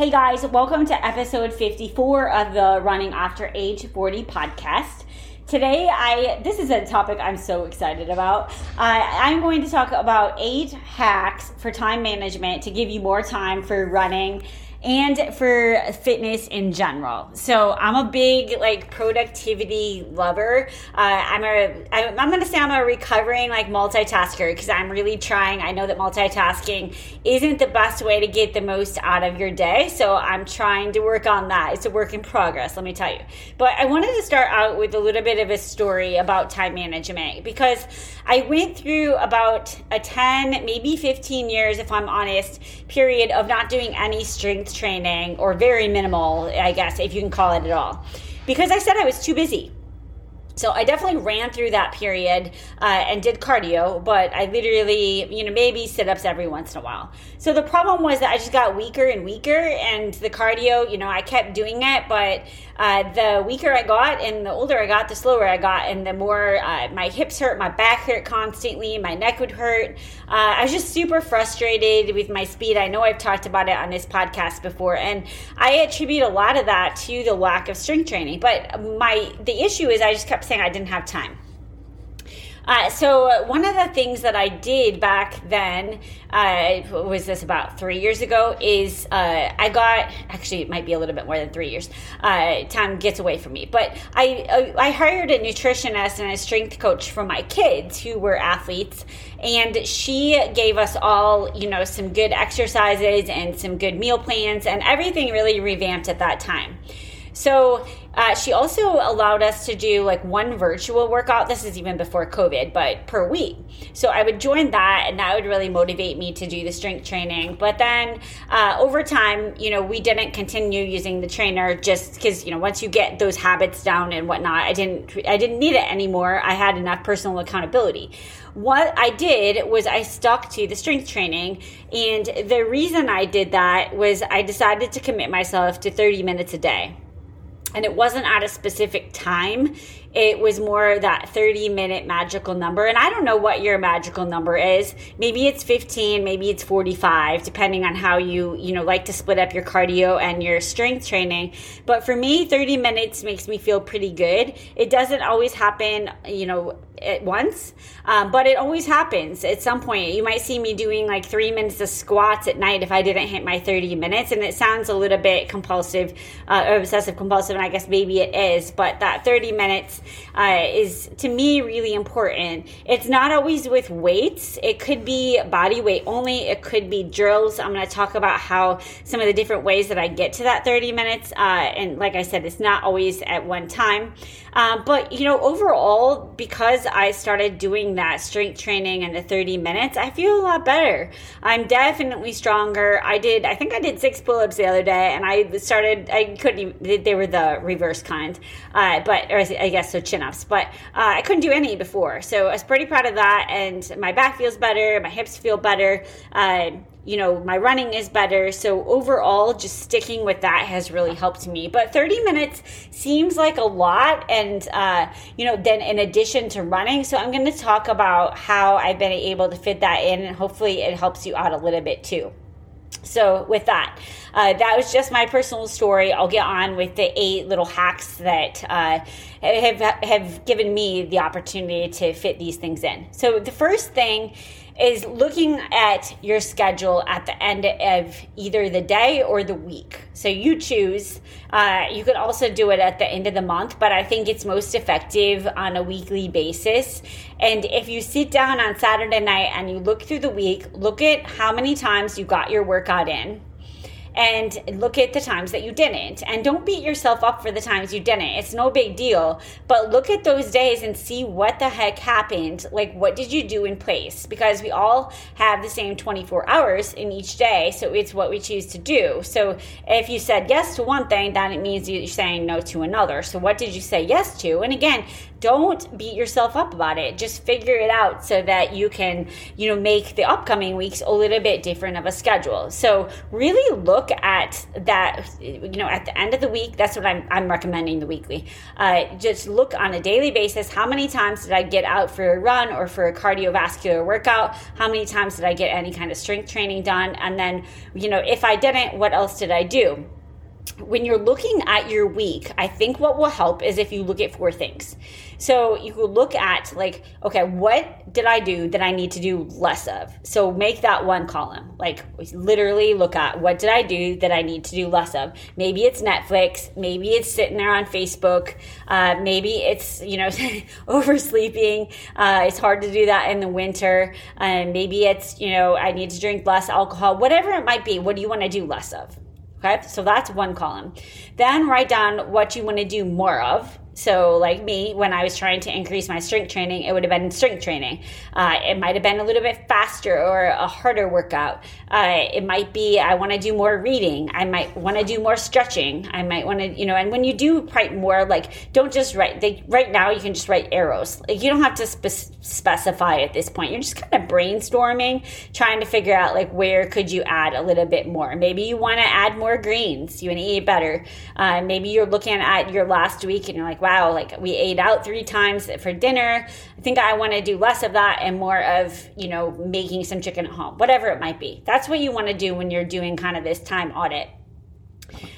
Hey guys, welcome to episode 54 of the Running After Age 40 podcast. Today, I this is a topic I'm so excited about. Uh, I'm going to talk about eight hacks for time management to give you more time for running and for fitness in general. So I'm a big like productivity lover. Uh, I'm a I'm to say I'm a recovering like multitasker because I'm really trying. I know that multitasking isn't the best way to get the most out of your day, so I'm trying to work on that. It's a work in progress, let me tell you. But I wanted to start out with a little bit of a story about time management because I went through about a 10, maybe 15 years, if I'm honest, period of not doing any strength training or very minimal, I guess, if you can call it at all. Because I said I was too busy. So I definitely ran through that period uh, and did cardio, but I literally, you know, maybe sit ups every once in a while. So the problem was that I just got weaker and weaker, and the cardio, you know, I kept doing it, but uh, the weaker I got and the older I got, the slower I got, and the more uh, my hips hurt, my back hurt constantly, my neck would hurt. Uh, I was just super frustrated with my speed. I know I've talked about it on this podcast before, and I attribute a lot of that to the lack of strength training. But my the issue is I just kept saying I didn't have time. Uh, so uh, one of the things that I did back then uh, was this about three years ago is uh, I got actually it might be a little bit more than three years. Uh, time gets away from me, but I uh, I hired a nutritionist and a strength coach for my kids who were athletes, and she gave us all you know some good exercises and some good meal plans and everything really revamped at that time. So uh, she also allowed us to do like one virtual workout. This is even before COVID, but per week. So I would join that, and that would really motivate me to do the strength training. But then uh, over time, you know, we didn't continue using the trainer just because you know once you get those habits down and whatnot, I didn't I didn't need it anymore. I had enough personal accountability. What I did was I stuck to the strength training, and the reason I did that was I decided to commit myself to 30 minutes a day and it wasn't at a specific time. It was more that 30 minute magical number. And i don't know what your magical number is. Maybe it's 15 maybe it's 45 depending on how you you know like to split up your cardio and your strength training. But for me 30 minutes makes me feel pretty good. It doesn't always happen you know at once um, but it always happens. At some point you might see me doing like three minutes of squats at night if i didn't hit my 30 minutes. And it sounds a little bit compulsive uh, obsessive compulsive and i guess maybe it is but that 30 minutes uh, is to me really important. It's not always with weights, it could be body weight only, it could be drills. I'm going to talk about how some of the different ways that I get to that 30 minutes. Uh, and like I said, it's not always at one time. Um, but, you know, overall, because I started doing that strength training and the 30 minutes, I feel a lot better. I'm definitely stronger. I did, I think I did six pull ups the other day and I started, I couldn't even, they were the reverse kind. Uh, but, or I guess so chin ups, but uh, I couldn't do any before. So I was pretty proud of that. And my back feels better, my hips feel better. Uh, you know, my running is better. So overall, just sticking with that has really helped me. But 30 minutes seems like a lot. And, uh, you know, then in addition to running, so I'm going to talk about how I've been able to fit that in and hopefully it helps you out a little bit too. So, with that, uh, that was just my personal story. I'll get on with the eight little hacks that uh, have have given me the opportunity to fit these things in. So, the first thing is looking at your schedule at the end of either the day or the week. So you choose. Uh, you could also do it at the end of the month, but I think it's most effective on a weekly basis. And if you sit down on Saturday night and you look through the week, look at how many times you got your workout in and look at the times that you didn't. And don't beat yourself up for the times you didn't. It's no big deal. But look at those days and see what the heck happened. Like, what did you do in place? Because we all have the same 24 hours in each day. So it's what we choose to do. So if you said yes to one thing, then it means you're saying no to another. So what did you say yes to? And again, don't beat yourself up about it. Just figure it out so that you can, you know, make the upcoming weeks a little bit different of a schedule. So really look at that, you know, at the end of the week. That's what I'm, I'm recommending the weekly. Uh, just look on a daily basis. How many times did I get out for a run or for a cardiovascular workout? How many times did I get any kind of strength training done? And then, you know, if I didn't, what else did I do? When you're looking at your week, I think what will help is if you look at four things. So you could look at like, okay, what did I do that I need to do less of? So make that one column. Like literally look at what did I do that I need to do less of? Maybe it's Netflix. Maybe it's sitting there on Facebook. Uh, maybe it's you know oversleeping. Uh, it's hard to do that in the winter. And uh, maybe it's you know I need to drink less alcohol. Whatever it might be. What do you want to do less of? Okay, so that's one column. Then write down what you want to do more of. So, like me, when I was trying to increase my strength training, it would have been strength training. Uh, it might have been a little bit faster or a harder workout. Uh, it might be I want to do more reading. I might want to do more stretching. I might want to, you know, and when you do write more, like don't just write. They, right now, you can just write arrows. Like you don't have to spe- specify at this point. You're just kind of brainstorming, trying to figure out like where could you add a little bit more. Maybe you want to add more greens. You want to eat better. Uh, maybe you're looking at your last week and you're like, wow, like we ate out three times for dinner. I think I want to do less of that and more of, you know, making some chicken at home, whatever it might be. That's what you want to do when you're doing kind of this time audit.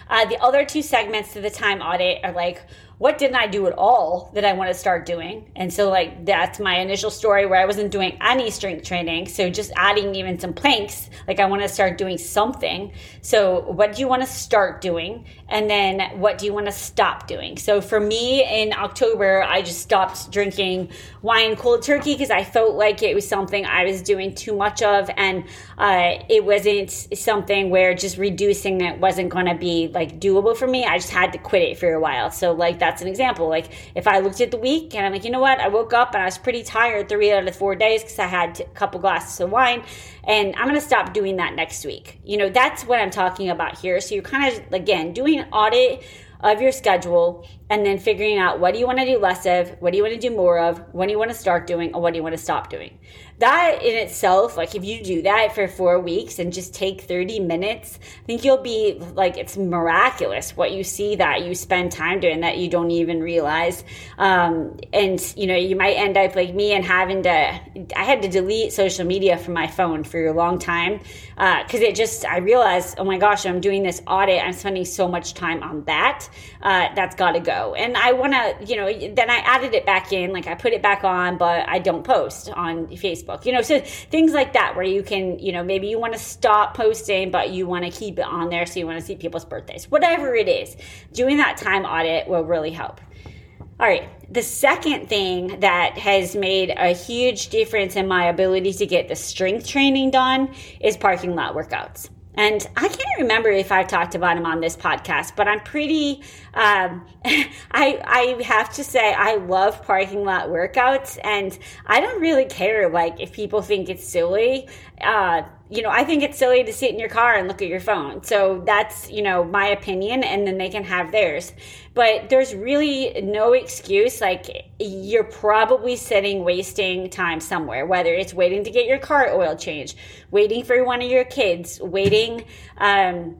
Uh, the other two segments to the time audit are like, what didn't I do at all that I want to start doing? And so, like, that's my initial story where I wasn't doing any strength training. So, just adding even some planks, like, I want to start doing something. So, what do you want to start doing? And then, what do you want to stop doing? So, for me in October, I just stopped drinking wine cold turkey because I felt like it was something I was doing too much of. And uh, it wasn't something where just reducing it wasn't going to be like doable for me. I just had to quit it for a while. So, like, that's an example. Like if I looked at the week and I'm like, you know what, I woke up and I was pretty tired three out of four days because I had a couple glasses of wine, and I'm to stop doing that next week. You know, that's what I'm talking about here. So you're kind of again doing an audit of your schedule and then figuring out what do you want to do less of, what do you want to do more of, when do you want to start doing, or what do you want to stop doing. That in itself, like if you do that for four weeks and just take 30 minutes, I think you'll be like, it's miraculous what you see that you spend time doing that you don't even realize. Um, and, you know, you might end up like me and having to, I had to delete social media from my phone for a long time because uh, it just, I realized, oh my gosh, I'm doing this audit. I'm spending so much time on that. Uh, that's got to go and I want to, you know, then I added it back in, like I put it back on, but I don't post on Facebook, you know, so things like that where you can, you know, maybe you want to stop posting, but you want to keep it on there so you want to see people's birthdays, whatever it is. Doing that time audit will really help. All right. The second thing that has made a huge difference in my ability to get the strength training done is parking lot workouts. And I can't remember if I've talked about him on this podcast, but I'm pretty, um, I, I have to say I love parking lot workouts and I don't really care, like, if people think it's silly. Uh, you know, I think it's silly to sit in your car and look at your phone. So that's, you know, my opinion, and then they can have theirs. But there's really no excuse. Like, you're probably sitting wasting time somewhere, whether it's waiting to get your car oil changed, waiting for one of your kids, waiting, um,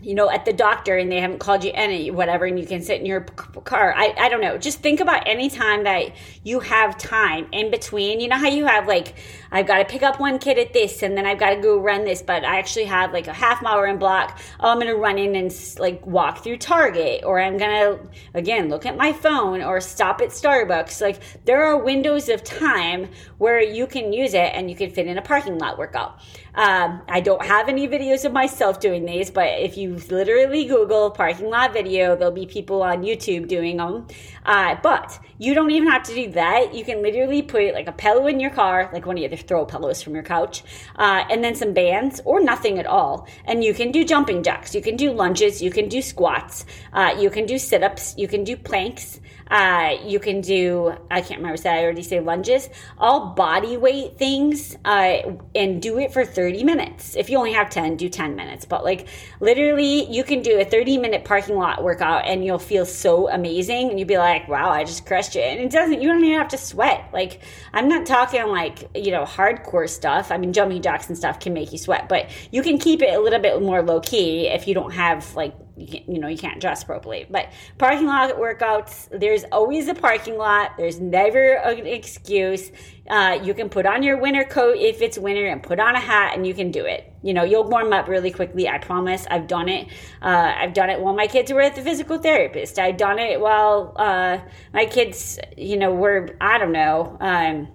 you know, at the doctor and they haven't called you any, whatever, and you can sit in your car. I, I don't know. Just think about any time that you have time in between. You know how you have like, I've got to pick up one kid at this and then I've got to go run this, but I actually have like a half mile run block. Oh, I'm going to run in and like walk through Target or I'm going to, again, look at my phone or stop at Starbucks. Like there are windows of time where you can use it and you can fit in a parking lot workout. Um, I don't have any videos of myself doing these, but if you literally Google parking lot video, there'll be people on YouTube doing them. Uh, but you don't even have to do that. You can literally put like a pillow in your car, like one of the throw pillows from your couch, uh, and then some bands or nothing at all. And you can do jumping jacks, you can do lunges, you can do squats, uh, you can do sit ups, you can do planks. Uh, you can do, I can't remember, did I already say lunges? All body weight things uh, and do it for 30 minutes. If you only have 10, do 10 minutes. But like literally, you can do a 30 minute parking lot workout and you'll feel so amazing. And you'll be like, wow, I just crushed it. And it doesn't, you don't even have to sweat. Like, I'm not talking like, you know, hardcore stuff. I mean, jumping jacks and stuff can make you sweat, but you can keep it a little bit more low key if you don't have like you, know you can't dress properly. But parking lot workouts there's always a parking lot. There's never an excuse. Uh, you can put on your winter coat if it's winter and put on a hat and you can do it. You know you'll warm up really quickly i promise. I've done it uh, i've done it while my kids were at the physical therapist. I've done it while uh, my kids you know were i don't know um,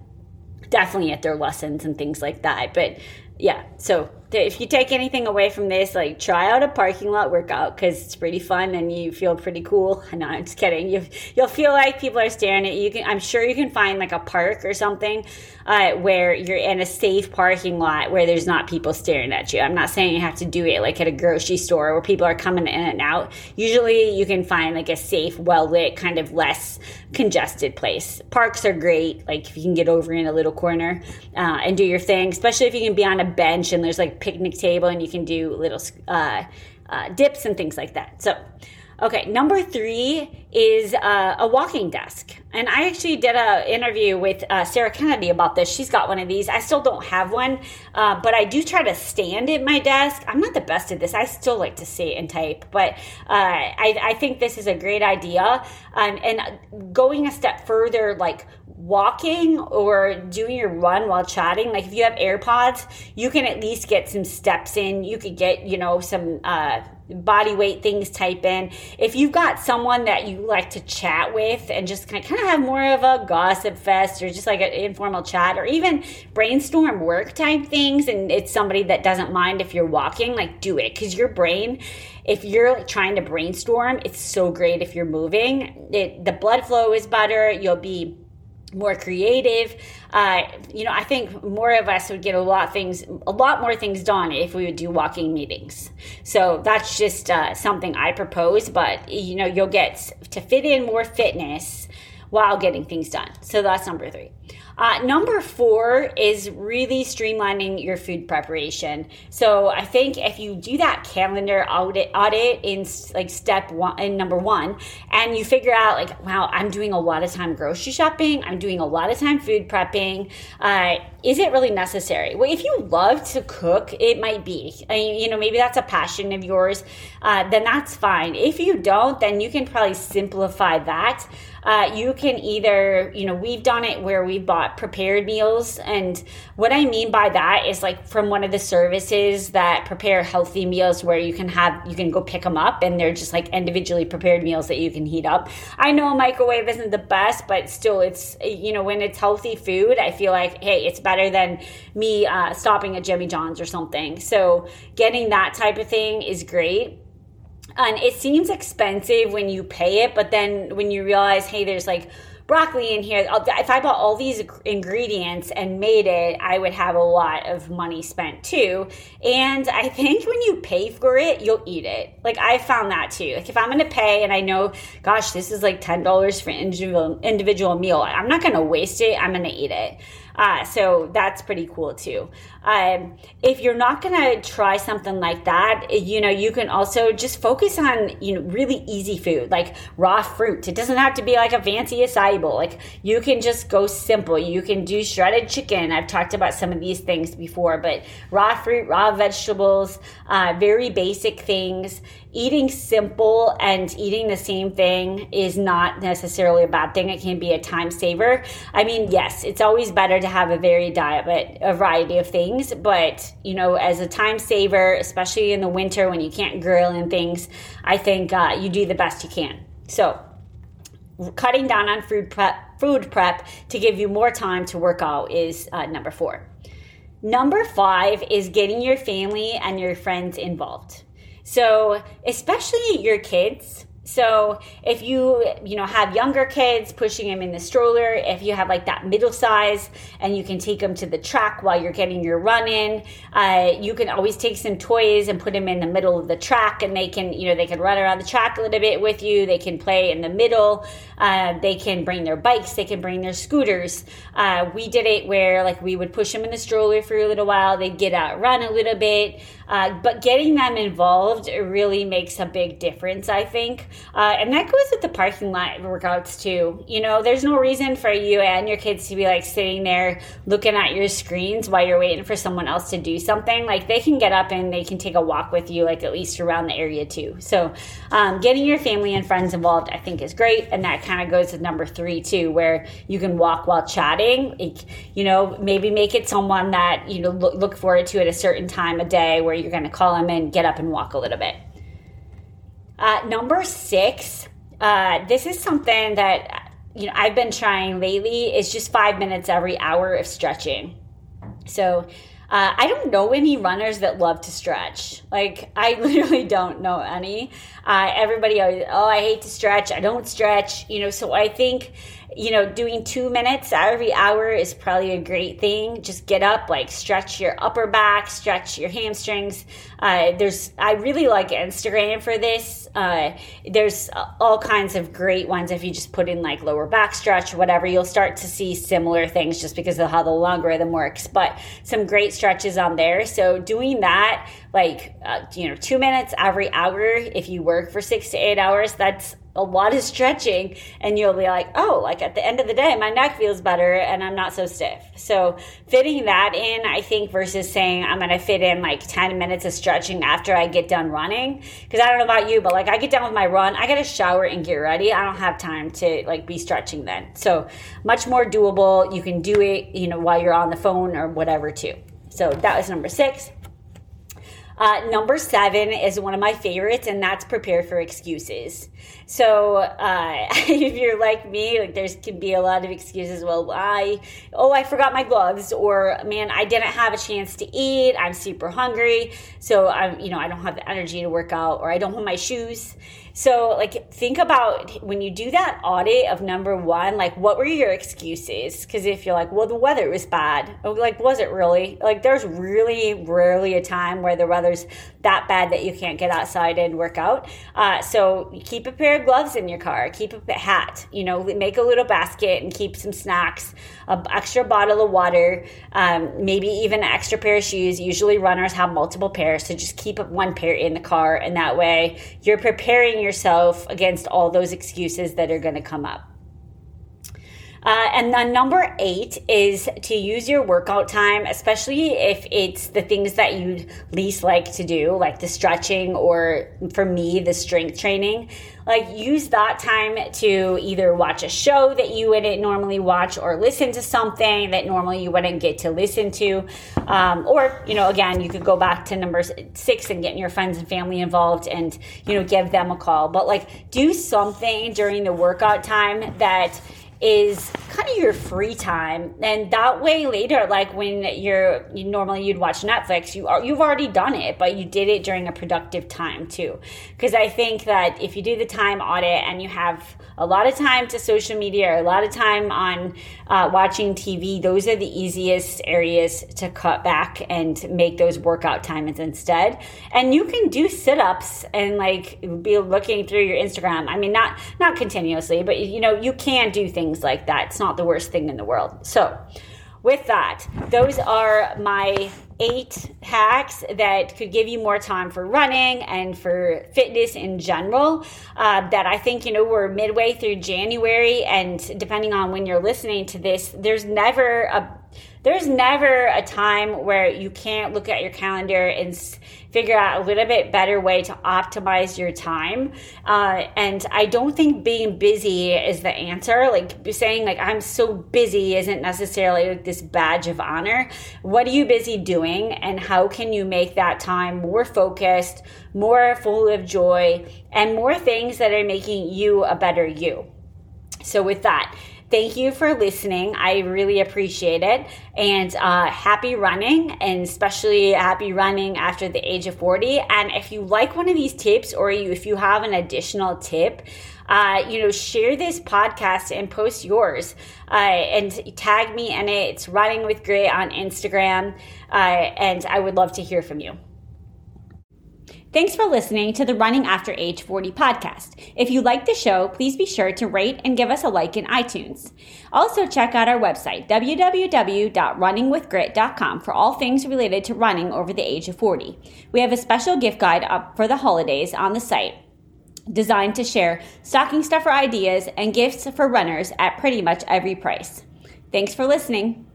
definitely at their lessons and things like that. But yeah so if you take anything away from this, like try out a parking lot workout because it's pretty fun and you feel pretty cool. No, I'm just kidding. You you'll feel like people are staring at you. I'm sure you can find like a park or something uh, where you're in a safe parking lot where there's not people staring at you. I'm not saying you have to do it like at a grocery store where people are coming in and out. Usually, you can find like a safe, well lit, kind of less congested place. Parks are great. Like if you can get over in a little corner uh, and do your thing, especially if you can be on a bench and there's like picnic table and you can do little uh, uh, dips and things like that. So, okay, number three is uh, a walking desk. And I actually did an interview with uh, Sarah Kennedy about this. She's got one of these. I still don't have one, uh, but I do try to stand at my desk. I'm not the best at this. I still like to sit and type, but uh, I, I, think this is a great idea. Um, and going a step further, like walking or doing your run while chatting like if you have airpods you can at least get some steps in. You could get you know some uh, body weight things type in. If you've got someone that you like to chat with and just kind of have more of a gossip fest or just like an informal chat or even brainstorm work type things and it's somebody that doesn't mind if you're walking like do it. Because your brain if you're like trying to brainstorm it's so great if you're moving. It, the blood flow is better. You'll be more creative. Uh, you know, I think more of us would get a lot things, a lot more things done if we would do walking meetings. So that's just uh, something I propose. But you know, you'll get to fit in more fitness while getting things done. So that's number three. Uh, number four is really streamlining your food preparation. So I think if you do that calendar audit, audit in like step one, in number one, and you figure out like, wow, I'm doing a lot of time grocery shopping, I'm doing a lot of time food prepping. Uh, is it really necessary? Well, if you love to cook, it might be. I mean, you know, maybe that's a passion of yours. Uh, then that's fine. If you don't, then you can probably simplify that. Uh, you can either, you know, we've done it where we bought prepared meals. And what I mean by that is like from one of the services that prepare healthy meals where you can have, you can go pick them up and they're just like individually prepared meals that you can heat up. I know a microwave isn't the best, but still it's, you know, when it's healthy food, I feel like, hey, it's better than me uh, stopping at Jimmy John's or something. So getting that type of thing is great. And it seems expensive when you pay it but then when you realize hey there's like broccoli in here if i bought all these ingredients and made it i would have a lot of money spent too. And i think when you pay for it you'll eat it. Like i found that too. Like if i'm gonna pay and i know gosh this is like $10 for individual individual meal i'm not gonna waste it i'm gonna eat it Uh, so that's pretty cool too. Um, if you're not to try something like that, you know, you can also just focus on, you know, really easy food like raw fruit. It doesn't have to be like a fancy acai bowl. Like you can just go simple. You can do shredded chicken. I've talked about some of these things before, but raw fruit, raw vegetables, uh, very basic things eating simple and eating the same thing is not necessarily a bad thing. It can be a time saver. I mean, yes, it's always better to have a varied diet, but a variety of things. But, you know, as a time saver, especially in the winter when you can't grill and things, I think uh, you do the best you can. So, cutting down on food prep, food prep to give you more time to work out is uh, number four. Number five is getting your family and your friends involved. So, especially your kids, so if you you know have younger kids pushing them in the stroller, if you have like that middle size and you can take them to the track while you're getting your run in, uh, you can always take some toys and put them in the middle of the track, and they can you know they can run around the track a little bit with you. They can play in the middle. Uh, they can bring their bikes. They can bring their scooters. Uh, we did it where like we would push them in the stroller for a little while. They'd get out, run a little bit. Uh, but getting them involved really makes a big difference, I think. Uh, and that goes with the parking lot workouts too. You know, there's no reason for you and your kids to be like sitting there looking at your screens while you're waiting for someone else to do something. Like they can get up and they can take a walk with you, like at least around the area too. So um, getting your family and friends involved, I think, is great. And that kind of goes to number three too, where you can walk while chatting. You know, maybe make it someone that you know look, look forward to at a certain time of day where you're going to call them and get up and walk a little bit. Uh, number six, uh, this is something that you know I've been trying lately. It's just five minutes every hour of stretching. So uh, I don't know any runners that love to stretch. Like I literally don't know any. Uh, everybody always, oh, I hate to stretch. I don't stretch. You know, so I think you know, doing two minutes every hour is probably a great thing. Just get up, like stretch your upper back, stretch your hamstrings. Uh, there's, I really like Instagram for this. Uh, there's all kinds of great ones. If you just put in like lower back stretch, whatever, you'll start to see similar things just because of how the algorithm works. But some great stretches on there. So doing that, like, uh, you know, two minutes every hour, if you work for six to eight hours, that's a lot of stretching and you'll be like, oh, like at the end of the day, my neck feels better and I'm not so stiff. So fitting that in, I think, versus saying I'm going to fit in like 10 minutes of stretching after I get done running. Cause I don't know about you, but like I get done with my run, I got to shower and get ready. I don't have time to like be stretching then. So much more doable. You can do it, you know, while you're on the phone or whatever too. So that was number six. Uh, number seven is one of my favorites, and that's prepare for excuses. So uh, if you're like me, like there's can be a lot of excuses. Well, I oh I forgot my gloves, or man I didn't have a chance to eat. I'm super hungry, so I'm you know I don't have the energy to work out, or I don't have my shoes. So, like, think about when you do that audit of number one, like, what were your excuses? Because if you're like, well, the weather was bad, oh, like, was it really? Like, there's really rarely a time where the weather's that bad that you can't get outside and work out. Uh, so, keep a pair of gloves in your car, keep a hat, you know, make a little basket and keep some snacks, an extra bottle of water, um, maybe even an extra pair of shoes. Usually, runners have multiple pairs, so just keep one pair in the car, and that way you're preparing yourself against all those excuses that are going to come up. Uh, and then number eight is to use your workout time, especially if it's the things that you least like to do, like the stretching or for me, the strength training. Like use that time to either watch a show that you wouldn't normally watch or listen to something that normally you wouldn't get to listen to. Um, or, you know, again, you could go back to number six and getting your friends and family involved and, you know, give them a call. But like do something during the workout time that is kind of your free time. And that way later like when you're you, normally you'd watch netflix you are you've already done it but you did it during a productive time too. Because i think that if you do the time audit and you have a lot of time to social media or a lot of time on uh, watching tv those are the easiest areas to cut back and make those workout times instead. And you can do sit-ups and like be looking through your instagram. I mean not not continuously but you know you can do things things like that. It's not the worst thing in the world. So, with that, those are my eight hacks that could give you more time for running and for fitness in general. Uh, that I think, you know, we're midway through January, and depending on when you're listening to this, there's never a there's never a time where you can't look at your calendar and figure out a little bit better way to optimize your time. Uh, and I don't think being busy is the answer. Like saying like I'm so busy isn't necessarily like this badge of honor. What are you busy doing, and how can you make that time more focused, more full of joy, and more things that are making you a better you? So with that thank you for listening. I really appreciate it. And uh, happy running, and especially happy running after the age of 40. And if you like one of these tips, or you, if you have an additional tip, uh, you know, share this podcast and post yours uh, and tag me in it. It's Running with Grit on Instagram. Uh, and I would love to hear from you. Thanks for listening to the Running After Age 40 podcast. If you like the show, please be sure to rate and give us a like in iTunes. Also, check out our website, www.runningwithgrit.com, for all things related to running over the age of 40. We have a special gift guide up for the holidays on the site designed to share stocking stuffer ideas and gifts for runners at pretty much every price. Thanks for listening.